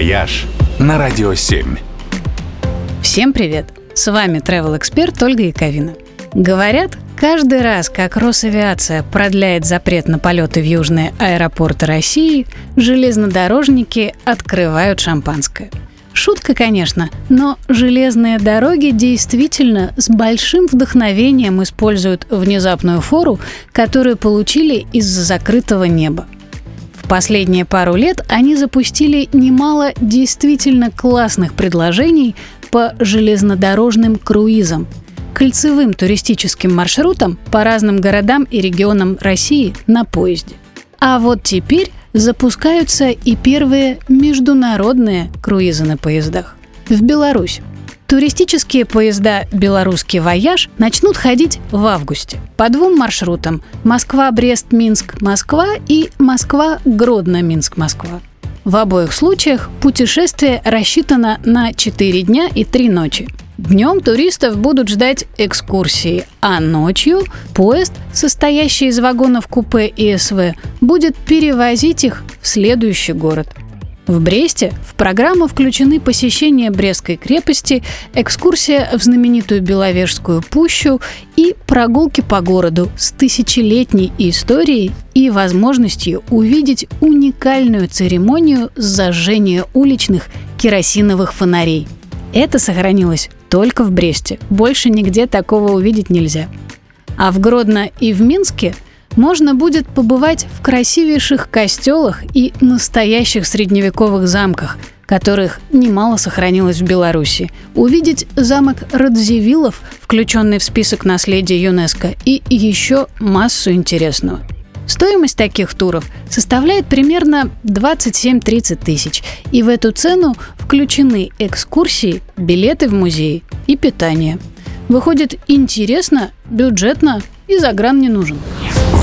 «Вояж» на Радио 7. Всем привет! С вами travel эксперт Ольга Яковина. Говорят, каждый раз, как Росавиация продляет запрет на полеты в южные аэропорты России, железнодорожники открывают шампанское. Шутка, конечно, но железные дороги действительно с большим вдохновением используют внезапную фору, которую получили из-за закрытого неба – последние пару лет они запустили немало действительно классных предложений по железнодорожным круизам, кольцевым туристическим маршрутам по разным городам и регионам России на поезде. А вот теперь запускаются и первые международные круизы на поездах в Беларусь. Туристические поезда «Белорусский вояж» начнут ходить в августе по двум маршрутам – Москва-Брест-Минск-Москва и Москва-Гродно-Минск-Москва. В обоих случаях путешествие рассчитано на 4 дня и 3 ночи. Днем туристов будут ждать экскурсии, а ночью поезд, состоящий из вагонов купе и СВ, будет перевозить их в следующий город – в Бресте в программу включены посещение Брестской крепости, экскурсия в знаменитую Беловежскую пущу и прогулки по городу с тысячелетней историей и возможностью увидеть уникальную церемонию зажжения уличных керосиновых фонарей. Это сохранилось только в Бресте. Больше нигде такого увидеть нельзя. А в Гродно и в Минске – можно будет побывать в красивейших костелах и настоящих средневековых замках, которых немало сохранилось в Беларуси, увидеть замок Радзивиллов, включенный в список наследия ЮНЕСКО, и еще массу интересного. Стоимость таких туров составляет примерно 27-30 тысяч, и в эту цену включены экскурсии, билеты в музей и питание. Выходит интересно, бюджетно и загран не нужен.